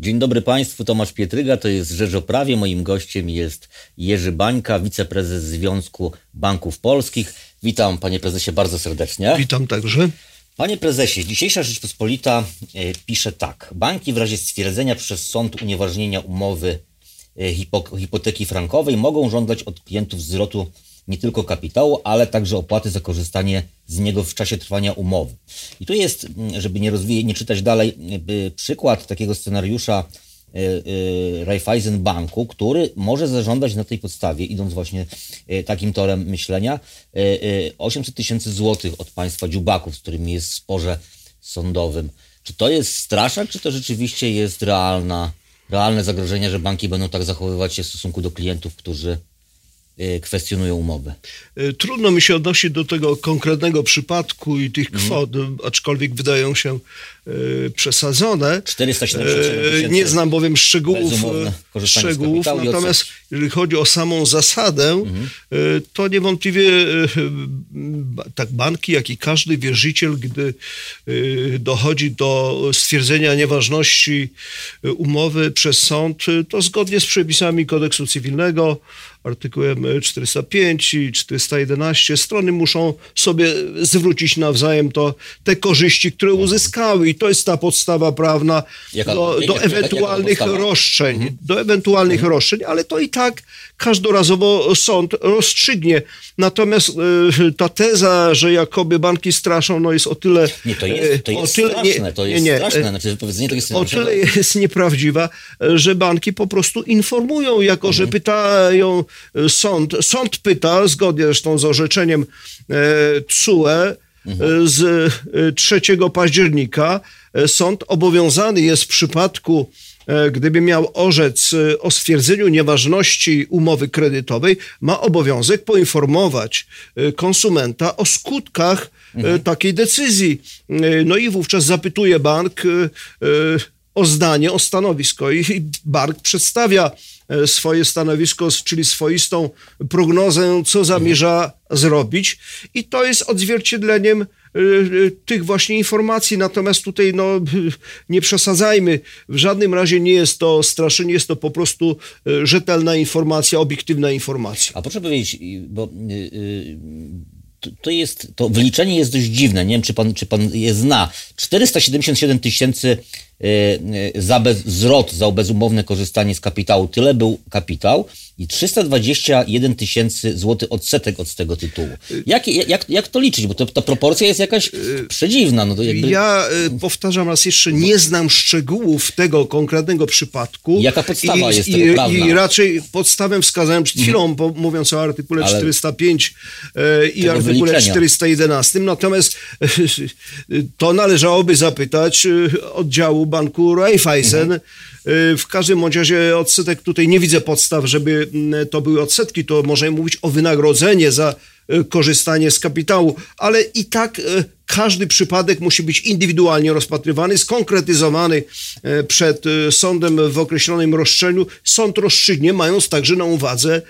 Dzień dobry Państwu, Tomasz Pietryga, to jest Rzecz o Prawie. Moim gościem jest Jerzy Bańka, wiceprezes Związku Banków Polskich. Witam Panie Prezesie bardzo serdecznie. Witam także. Panie Prezesie, dzisiejsza Rzeczpospolita e, pisze tak. Banki w razie stwierdzenia przez sąd unieważnienia umowy e, hipoteki frankowej mogą żądać od klientów zwrotu nie tylko kapitału, ale także opłaty za korzystanie z niego w czasie trwania umowy. I tu jest, żeby nie rozwijać, nie czytać dalej, przykład takiego scenariusza e, e, Raiffeisen Banku, który może zażądać na tej podstawie, idąc właśnie e, takim torem myślenia, 800 tysięcy złotych od państwa dziubaków, z którymi jest w sporze sądowym. Czy to jest straszak, czy to rzeczywiście jest realna, realne zagrożenie, że banki będą tak zachowywać się w stosunku do klientów, którzy kwestionują umowę. Y, trudno mi się odnosić do tego konkretnego przypadku i tych mhm. kwot, mm. aczkolwiek wydają się y, przesadzone. 477 Nie znam bowiem szczegółów, szczegółów natomiast jeżeli chodzi o samą zasadę, mhm. to niewątpliwie tak banki, jak i każdy wierzyciel, gdy dochodzi do stwierdzenia nieważności umowy przez sąd, to zgodnie z przepisami kodeksu cywilnego, artykułem 405 i 411 strony muszą sobie zwrócić nawzajem to, te korzyści, które uzyskały i to jest ta podstawa prawna jaka, do, do ewentualnych roszczeń, mhm. do ewentualnych mhm. roszczeń, ale to i tak każdorazowo sąd rozstrzygnie. Natomiast y, ta teza, że jakoby banki straszą, no jest o tyle... Nie, to jest, to jest tyle, straszne, nie, to jest nie, straszne, znaczy wypowiedzenie to jest... O tyle jest nieprawdziwa, że banki po prostu informują, jako mhm. że pytają sąd, sąd pyta, zgodnie zresztą z orzeczeniem TSUE mhm. Z 3 października, sąd obowiązany jest w przypadku gdyby miał orzec o stwierdzeniu nieważności umowy kredytowej, ma obowiązek poinformować konsumenta o skutkach mhm. takiej decyzji. No i wówczas zapytuje bank o zdanie, o stanowisko i bank przedstawia E, swoje stanowisko, czyli swoistą prognozę, co zamierza zrobić. I to jest odzwierciedleniem e, e, tych właśnie informacji. Natomiast tutaj no, nie przesadzajmy. W żadnym razie nie jest to straszenie, jest to po prostu rzetelna informacja, obiektywna informacja. A proszę powiedzieć, bo to jest, to wyliczenie jest dość dziwne. Nie wiem, czy pan, czy pan je zna. 477 tysięcy Y, za bez, zwrot za bezumowne korzystanie z kapitału. Tyle był kapitał i 321 tysięcy złotych odsetek od tego tytułu. Jak, jak, jak to liczyć? Bo to, ta proporcja jest jakaś przedziwna. No to jakby... Ja y, powtarzam raz jeszcze, nie znam szczegółów tego konkretnego przypadku. Jaka podstawa i, jest tego prawna? I raczej podstawę wskazałem przed chwilą, mhm. mówiąc o artykule Ale 405 y, i artykule wyliczenia. 411. Natomiast to należałoby zapytać oddziału banku Raiffeisen. Mhm. W każdym razie odsetek tutaj nie widzę podstaw, żeby mm, to były odsetki. To możemy mówić o wynagrodzenie za y, korzystanie z kapitału, ale i tak y, każdy przypadek musi być indywidualnie rozpatrywany, skonkretyzowany y, przed sądem w określonym roszczeniu. Sąd rozstrzygnie, mając także na uwadze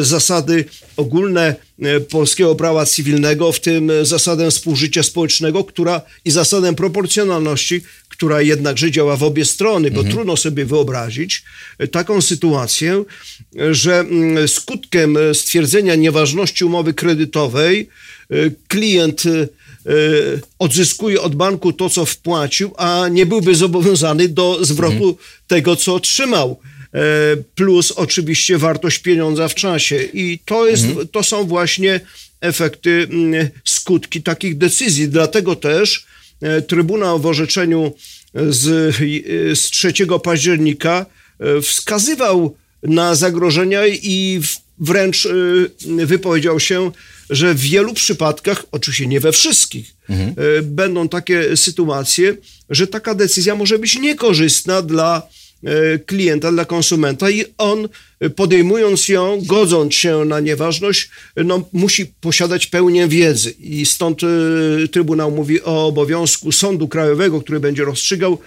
zasady ogólne polskiego prawa cywilnego, w tym zasadę współżycia społecznego, która i zasadę proporcjonalności, która jednakże działa w obie strony, bo mhm. trudno sobie wyobrazić e, taką sytuację, że mm, skutkiem e, stwierdzenia nieważności umowy kredytowej e, klient odzyskuje od banku to, co wpłacił, a nie byłby zobowiązany do zwrotu mhm. tego, co otrzymał plus oczywiście wartość pieniądza w czasie. I to, jest, mhm. to są właśnie efekty, skutki takich decyzji. Dlatego też E, Trybunał w orzeczeniu z, z 3 października e, wskazywał na zagrożenia i wręcz e, wypowiedział się, że w wielu przypadkach, oczywiście nie we wszystkich, mhm. będą takie sytuacje, że taka decyzja może być niekorzystna dla klienta, dla konsumenta i on podejmując ją, godząc się na nieważność, no, musi posiadać pełnię wiedzy. I stąd Trybunał mówi o obowiązku Sądu Krajowego, który będzie rozstrzygał,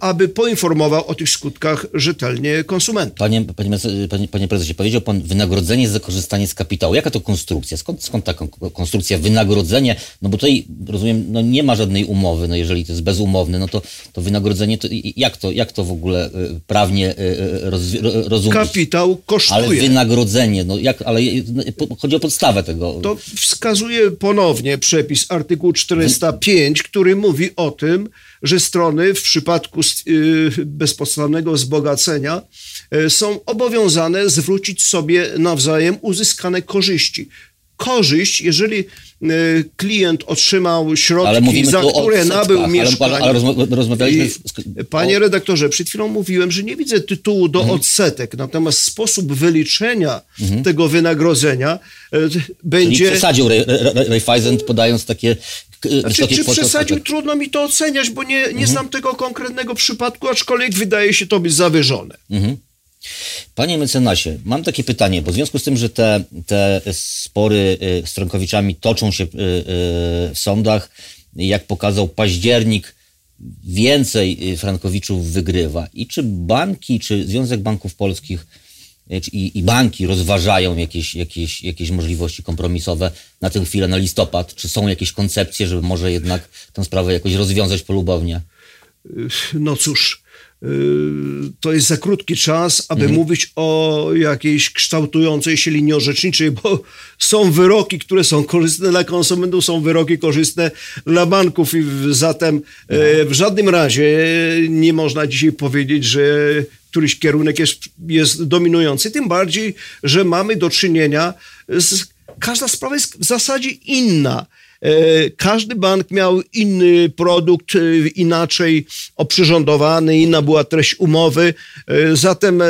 aby poinformował o tych skutkach rzetelnie konsumenta. Panie, panie, panie, panie prezesie, powiedział pan wynagrodzenie za korzystanie z kapitału. Jaka to konstrukcja? Skąd, skąd ta konstrukcja, wynagrodzenie? No bo tutaj, rozumiem, no nie ma żadnej umowy, no jeżeli to jest bezumowne, no to, to wynagrodzenie, to jak, to, jak to w ogóle y, prawnie roz, rozumieć? Kapitał kosztuje. Ale wynagrodzenie, no jak, ale no, chodzi o podstawę tego. To wskazuje ponownie przepis artykuł 405, który mówi o tym, że strony w przypadku bezpodstawnego wzbogacenia są obowiązane zwrócić sobie nawzajem uzyskane korzyści korzyść, jeżeli e, klient otrzymał środki, za które nabył mieszkanie. Ale, ale rozmawialiśmy... Panie redaktorze, przed chwilą mówiłem, że nie widzę tytułu do mhm. odsetek, natomiast sposób wyliczenia mhm. tego wynagrodzenia e, będzie... Czyli przesadził Raiffeisen podając takie znaczy, czy przesadził? Trudno mi to oceniać, bo nie, nie mhm. znam tego konkretnego przypadku, aczkolwiek wydaje się to być zawyżone. Mhm. Panie mecenasie, mam takie pytanie, bo w związku z tym, że te, te spory y, z Frankowiczami toczą się y, y, w sądach, jak pokazał październik, więcej Frankowiczów wygrywa. I czy banki, czy Związek Banków Polskich i, i banki rozważają jakieś, jakieś, jakieś możliwości kompromisowe na tę chwilę, na listopad? Czy są jakieś koncepcje, żeby może jednak tę sprawę jakoś rozwiązać polubownie? No cóż, to jest za krótki czas, aby mhm. mówić o jakiejś kształtującej się linii orzeczniczej, bo są wyroki, które są korzystne dla konsumentów, są wyroki korzystne dla banków i zatem e, w żadnym razie nie można dzisiaj powiedzieć, że któryś kierunek jest, jest dominujący, tym bardziej, że mamy do czynienia z każda sprawa jest w zasadzie inna. E, każdy bank miał inny produkt, e, inaczej oprzyrządowany, inna była treść umowy, e, zatem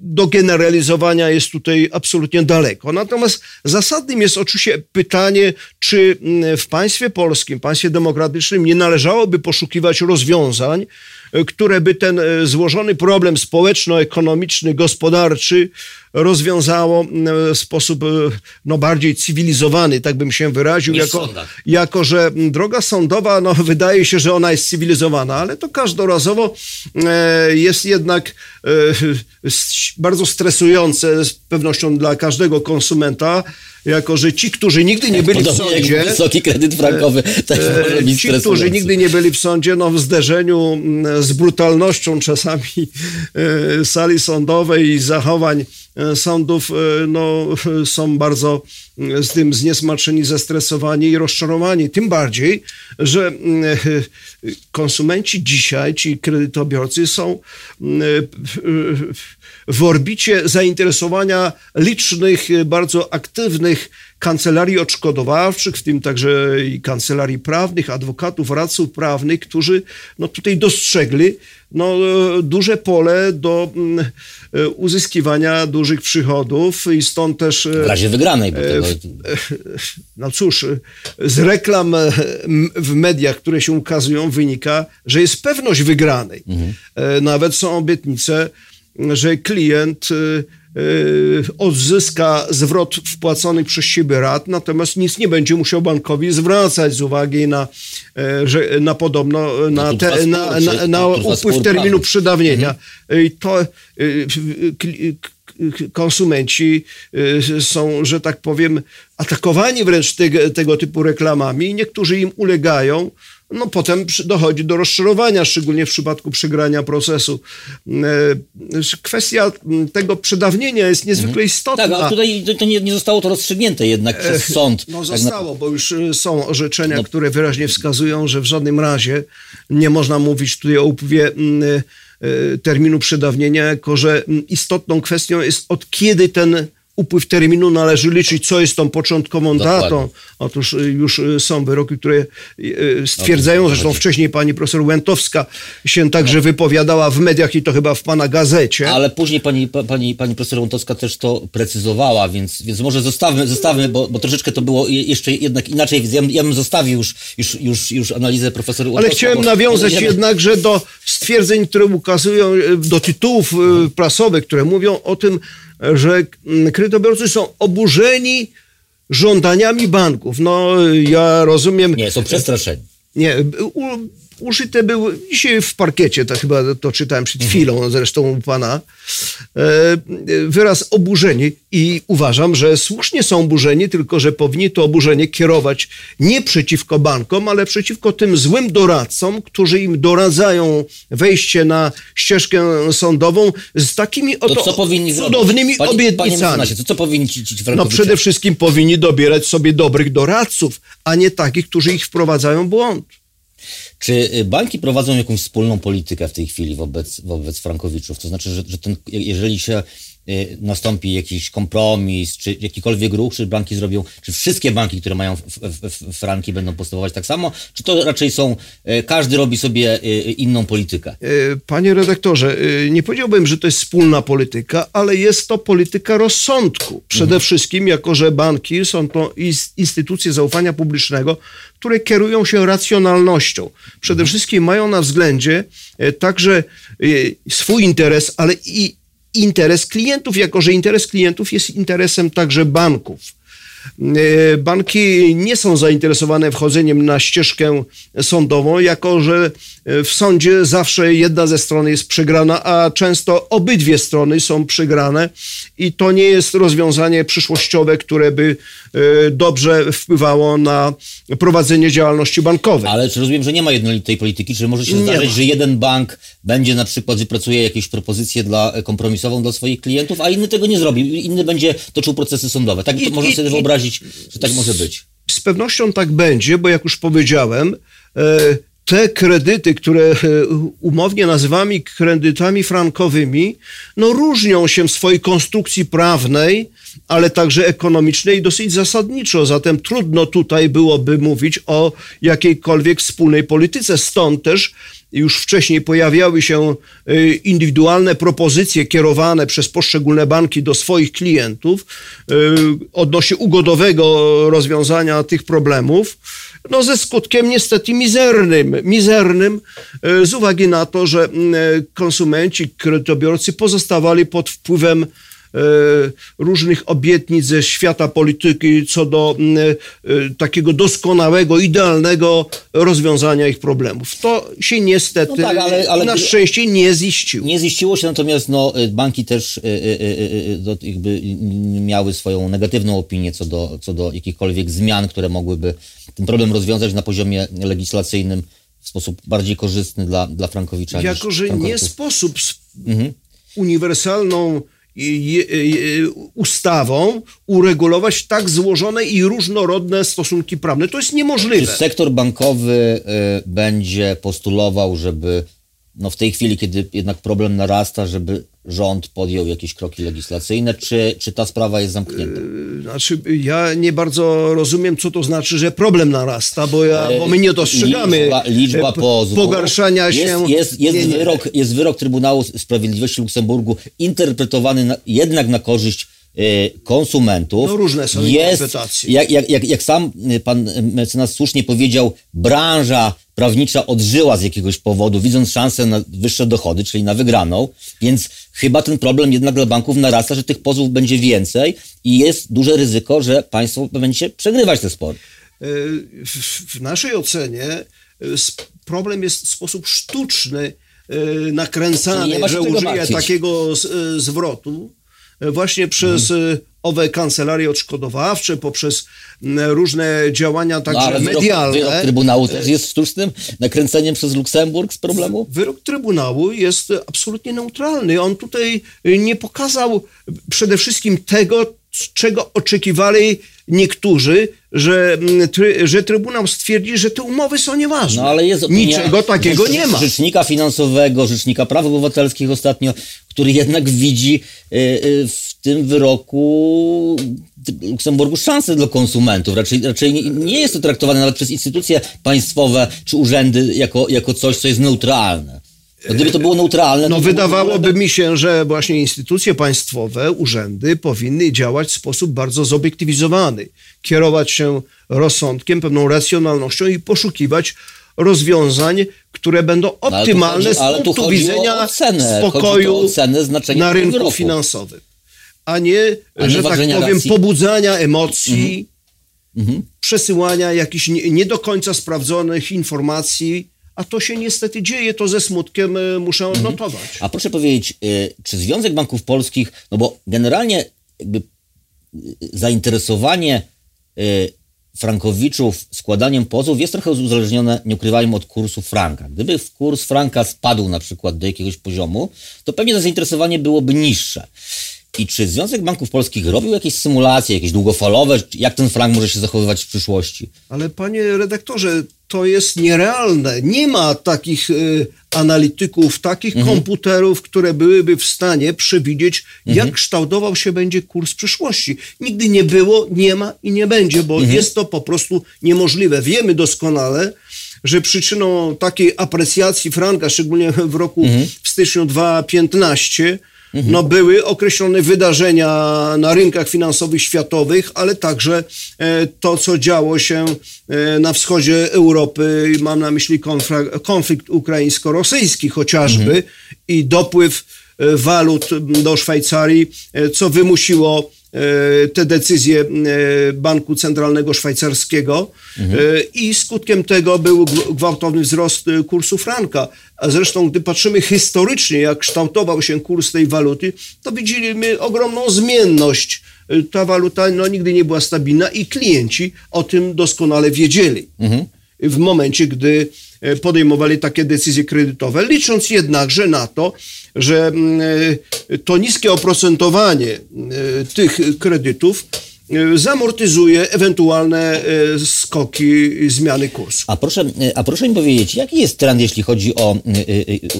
do generalizowania jest tutaj absolutnie daleko. Natomiast zasadnym jest oczywiście pytanie, czy mm, w państwie polskim, państwie demokratycznym nie należałoby poszukiwać rozwiązań, które by ten złożony problem społeczno-ekonomiczny, gospodarczy rozwiązało w sposób no, bardziej cywilizowany, tak bym się wyraził, jako, jako że droga sądowa, no, wydaje się, że ona jest cywilizowana, ale to każdorazowo e, jest jednak e, bardzo stresujące z pewnością dla każdego konsumenta, jako że ci, którzy nigdy nie byli Podobnie w sądzie... wysoki kredyt frankowy też e, może być Ci, którzy nigdy nie byli w sądzie, no w zderzeniu z brutalnością czasami sali sądowej i zachowań E, sądów e, no, są bardzo e, z tym zniesmaczeni, zestresowani i rozczarowani. Tym bardziej, że konsumenci dzisiaj, ci kredytobiorcy są w orbicie zainteresowania licznych, bardzo aktywnych kancelarii odszkodowawczych, w tym także i kancelarii prawnych, adwokatów, radców prawnych, którzy no, tutaj dostrzegli no, duże pole do mm, uzyskiwania dużych przychodów i stąd też... W razie wygranej. Bo tego... No cóż, z reklam w mediach, które się ukazują, wynika, że jest pewność wygranej. Mhm. Nawet są obietnice, że klient odzyska zwrot wpłaconych przez siebie rat, natomiast nic nie będzie musiał bankowi zwracać z uwagi na, e, że, na podobno na, te, na, na, na upływ terminu przedawnienia. Mhm. I to y, konsumenci są, że tak powiem, atakowani wręcz tego, tego typu reklamami. Niektórzy im ulegają, no potem dochodzi do rozczarowania, szczególnie w przypadku przegrania procesu. E, kwestia tego przedawnienia jest niezwykle mhm. istotna. Tak, a tutaj to nie, nie zostało to rozstrzygnięte jednak przez e, sąd. No tak zostało, bo już e, są orzeczenia, no. które wyraźnie wskazują, że w żadnym razie nie można mówić tutaj o upływie terminu przedawnienia, jako że istotną kwestią jest od kiedy ten upływ terminu należy liczyć, co jest tą początkową Dokładnie. datą. Otóż y, już y, są wyroki, które y, stwierdzają, zresztą wcześniej pani profesor Łętowska się także no. wypowiadała w mediach i to chyba w pana gazecie. Ale później pani, pani, pani profesor Łętowska też to precyzowała, więc, więc może zostawmy, zostawmy bo, bo troszeczkę to było jeszcze jednak inaczej. Ja, ja bym zostawił już, już, już, już analizę profesora Łętowska. Ale chciałem bo, nawiązać jednakże do stwierdzeń, które ukazują, do tytułów prasowych, które mówią o tym, że mm, kredytobiorcy są oburzeni żądaniami banków. No, ja rozumiem. Nie, są przestraszeni. Nie, użyte były, dzisiaj w parkiecie, to chyba to czytałem przed chwilą, zresztą u pana, e, wyraz oburzeni i uważam, że słusznie są oburzeni, tylko że powinni to oburzenie kierować nie przeciwko bankom, ale przeciwko tym złym doradcom, którzy im doradzają wejście na ścieżkę sądową z takimi oto to co powinni cudownymi panie, obietnicami. Panie mecenasie, to co powinni ci, ci No przede wszystkim powinni dobierać sobie dobrych doradców, a nie takich, którzy ich wprowadzają w błąd. Czy y, banki prowadzą jakąś wspólną politykę w tej chwili wobec, wobec frankowiczów? To znaczy, że, że ten, jeżeli się nastąpi jakiś kompromis, czy jakikolwiek ruch, czy banki zrobią, czy wszystkie banki, które mają franki będą postępować tak samo, czy to raczej są, y, każdy robi sobie inną politykę? Panie redaktorze, nie powiedziałbym, że to jest wspólna polityka, ale jest to polityka rozsądku. Przede mhm. wszystkim, jako że banki są to instytucje zaufania publicznego, które kierują się racjonalnością. Przede wszystkim mają na względzie e, także e, swój interes, ale i interes klientów, jako że interes klientów jest interesem także banków. E, banki nie są zainteresowane wchodzeniem na ścieżkę sądową, jako że w sądzie zawsze jedna ze stron jest przegrana, a często obydwie strony są przegrane i to nie jest rozwiązanie przyszłościowe, które by e, dobrze wpływało na prowadzenie działalności bankowej. Ale czy rozumiem, że nie ma jednolitej polityki? Czy może się nie zdarzyć, ma. że jeden bank będzie na przykład wypracuje jakieś propozycje dla e, kompromisową dla swoich klientów, a inny tego nie zrobi. Inny będzie toczył procesy sądowe. Tak I, to można sobie i, wyobrazić, że tak może być. Z pewnością tak będzie, bo jak już powiedziałem, e, te kredyty, które e, umownie nazywamy kredytami frankowymi, no różnią się w swojej konstrukcji prawnej, ale także ekonomicznej dosyć zasadniczo. Zatem trudno tutaj byłoby mówić o jakiejkolwiek wspólnej polityce. Stąd też już wcześniej pojawiały się e, indywidualne propozycje kierowane przez poszczególne banki do swoich klientów e, odnośnie ugodowego rozwiązania tych problemów. No ze skutkiem niestety mizernym, mizernym e, z uwagi na to, że konsumenci, kredytobiorcy pozostawali pod wpływem różnych obietnic ze świata polityki co do e, takiego doskonałego, idealnego rozwiązania ich problemów. To się niestety no tak, ale, ale, na szczęście nie ziściło. Nie ziściło się, natomiast no, banki też jakby miały swoją negatywną opinię co do, co do jakichkolwiek zmian, które mogłyby ten problem rozwiązać na poziomie legislacyjnym w sposób bardziej korzystny dla, dla Frankowicza. Jako, że nie sposób mhm. uniwersalną ustawą uregulować tak złożone i różnorodne stosunki prawne. To jest niemożliwe. Czy sektor bankowy y, będzie postulował, żeby no w tej chwili, kiedy jednak problem narasta, żeby rząd podjął jakieś kroki legislacyjne, czy, czy ta sprawa jest zamknięta? Yy, znaczy, ja nie bardzo rozumiem, co to znaczy, że problem narasta, bo, ja, bo my nie dostrzegamy liczba, liczba e, pozwów. pogarszania się. Jest, jest, jest, wyrok, jest wyrok Trybunału Sprawiedliwości Luksemburgu interpretowany na, jednak na korzyść Y, konsumentów. No różne są jest, interpretacje. Jak, jak, jak, jak sam pan mecenas słusznie powiedział, branża prawnicza odżyła z jakiegoś powodu, widząc szansę na wyższe dochody, czyli na wygraną, więc chyba ten problem jednak dla banków narasta, że tych pozwów będzie więcej i jest duże ryzyko, że państwo będzie przegrywać te spory. Y, w naszej ocenie problem jest w sposób sztuczny nakręcany, że użyję takiego zwrotu, właśnie przez mhm. owe kancelarie odszkodowawcze, poprzez różne działania także no, ale wyrok, medialne. Wyrok Trybunału też jest sztucznym nakręceniem przez Luksemburg z problemu? Wyrok Trybunału jest absolutnie neutralny. On tutaj nie pokazał przede wszystkim tego, czego oczekiwali niektórzy, że, że Trybunał stwierdzi, że te umowy są nieważne. No, ale jest opinia, Niczego takiego nie ma. Rzecznika finansowego, Rzecznika Praw Obywatelskich ostatnio, który jednak widzi y, y, w tym wyroku Luksemburgu szansę dla konsumentów. Raczej, raczej nie jest to traktowane nawet przez instytucje państwowe czy urzędy jako, jako coś, co jest neutralne. Gdyby to było neutralne. No, wydawałoby mi się, że właśnie instytucje państwowe, urzędy powinny działać w sposób bardzo zobiektywizowany, kierować się rozsądkiem, pewną racjonalnością i poszukiwać rozwiązań, które będą no, optymalne no, chodzi, z punktu widzenia cenę, spokoju na rynku finansowym. a nie, a nie że tak powiem, racji. pobudzania emocji, mhm. Mhm. przesyłania jakichś nie, nie, do końca sprawdzonych informacji, a to się niestety dzieje, to ze smutkiem e, muszę mhm. odnotować. A proszę powiedzieć, e, czy Związek Banków Polskich, no bo generalnie jakby e, zainteresowanie frankowiczów składaniem pozów jest trochę uzależnione, nie ukrywajmy, od kursu franka. Gdyby kurs franka spadł na przykład do jakiegoś poziomu, to pewnie to zainteresowanie byłoby niższe. I czy Związek Banków Polskich robił jakieś symulacje, jakieś długofalowe, jak ten frank może się zachowywać w przyszłości? Ale panie redaktorze, to jest nierealne. Nie ma takich y, analityków, takich mhm. komputerów, które byłyby w stanie przewidzieć, mhm. jak kształtował się będzie kurs przyszłości. Nigdy nie było, nie ma i nie będzie, bo mhm. jest to po prostu niemożliwe. Wiemy doskonale, że przyczyną takiej aprecjacji franka, szczególnie w roku mhm. w styczniu 2015, no, były określone wydarzenia na rynkach finansowych światowych, ale także e, to, co działo się e, na wschodzie Europy, mam na myśli konflikt ukraińsko-rosyjski chociażby mhm. i dopływ e, walut do Szwajcarii, co wymusiło te decyzje e, Banku Centralnego Szwajcarskiego mhm. i skutkiem tego był gwałtowny wzrost kursu franka. A zresztą, gdy patrzymy historycznie, jak kształtował się kurs tej waluty, to widzimy ogromną zmienność. Ta waluta no, nigdy nie była stabilna i klienci o tym doskonale wiedzieli. Mhm. W momencie, gdy podejmowali takie decyzje kredytowe, licząc jednakże na to, że mm, e, to niskie oprocentowanie e, tych kredytów e, zamortyzuje ewentualne skoki zmiany kursu. A proszę, a proszę mi powiedzieć, jaki jest trend, jeśli chodzi o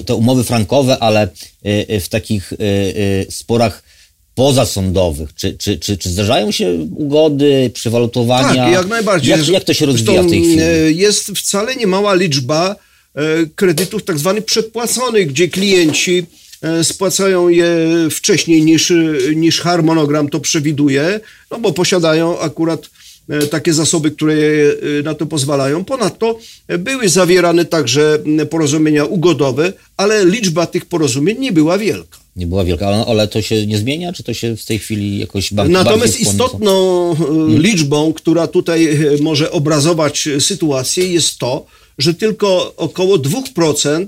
te umowy frankowe, ale w takich sporach pozasądowych? Czy, czy, czy, czy zdarzają się ugody, przywalutowania? Tak, jak najbardziej. Jak, jak to się rozwija w tej chwili? Jest wcale niemała liczba kredytów tak zwanych przedpłaconych, gdzie klienci spłacają je wcześniej niż, niż harmonogram to przewiduje, no bo posiadają akurat e, takie zasoby, które e, na to pozwalają. Ponadto były zawierane także porozumienia ugodowe, ale liczba tych porozumień nie była wielka. Nie była wielka, ale to się nie zmienia, czy to się w tej chwili jakoś bardziej Natomiast istotną hmm. liczbą, która tutaj może obrazować sytuację jest to, że tylko około 2%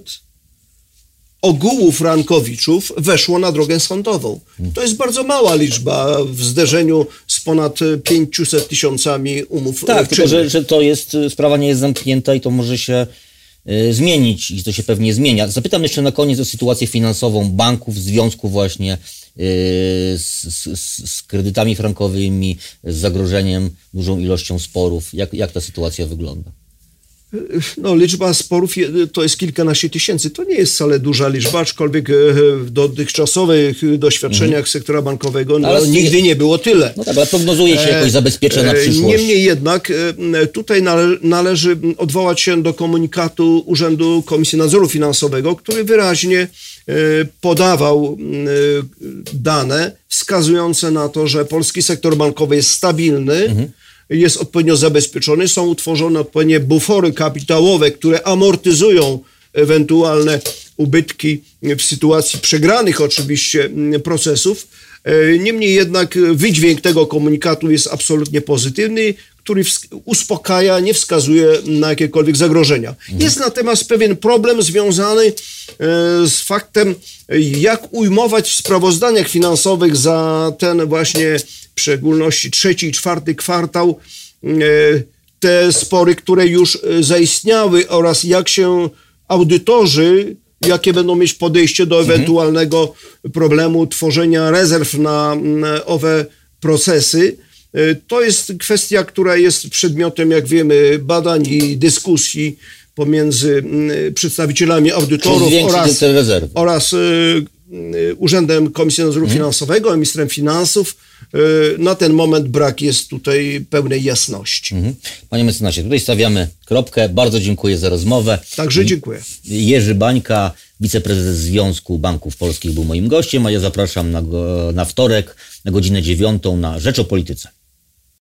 ogółu frankowiczów weszło na drogę sądową. To jest bardzo mała liczba w zderzeniu z ponad 500 tysiącami umów. Tak, tylko że, że to jest, sprawa nie jest zamknięta i to może się y, zmienić i to się pewnie zmienia. Zapytam jeszcze na koniec o sytuację finansową banków w związku właśnie y, z, z, z, kredytami frankowymi, z zagrożeniem, dużą ilością sporów. Jak, jak ta sytuacja wygląda? No, liczba sporów to jest kilkanaście tysięcy. To nie jest wcale duża liczba, aczkolwiek e, w dotychczasowych doświadczeniach mhm. sektora bankowego no, ale nigdy nie było tyle. No tak, ale prognozuje się jakoś zabezpieczenie na e, przyszłość. Niemniej jednak e, tutaj należy odwołać się do komunikatu Urzędu Komisji Nadzoru Finansowego, który wyraźnie podawał dane wskazujące na to, że polski sektor bankowy jest stabilny, mhm jest odpowiednio zabezpieczony, są utworzone odpowiednie bufory kapitałowe, które amortyzują ewentualne ubytki w sytuacji przegranych oczywiście procesów. E, niemniej jednak wydźwięk tego komunikatu jest absolutnie pozytywny, który uspokaja, nie wskazuje na jakiekolwiek zagrożenia. Mhm. Jest natomiast pewien problem związany e, z faktem, jak ujmować w sprawozdaniach finansowych za ten właśnie w szczególności trzeci i czwarty kwartał, e, te spory, które już e, zaistniały oraz jak się audytorzy, jakie będą mieć podejście do mhm. ewentualnego problemu tworzenia rezerw na owe procesy. E, to jest kwestia, która jest przedmiotem, jak wiemy, badań i dyskusji pomiędzy przedstawicielami audytorów oraz, oraz Urzędem Komisji Nadzoru mhm. Finansowego, ministrem finansów, Y, na ten moment brak jest tutaj pełnej jasności. Mhm. Panie mecenasie, tutaj stawiamy kropkę. Bardzo dziękuję za rozmowę. Także dziękuję. Jerzy Bańka, wiceprezes Związku Banków Polskich był moim gościem, a ja zapraszam na, na wtorek na godzinę dziewiątą na Rzecz o Polityce.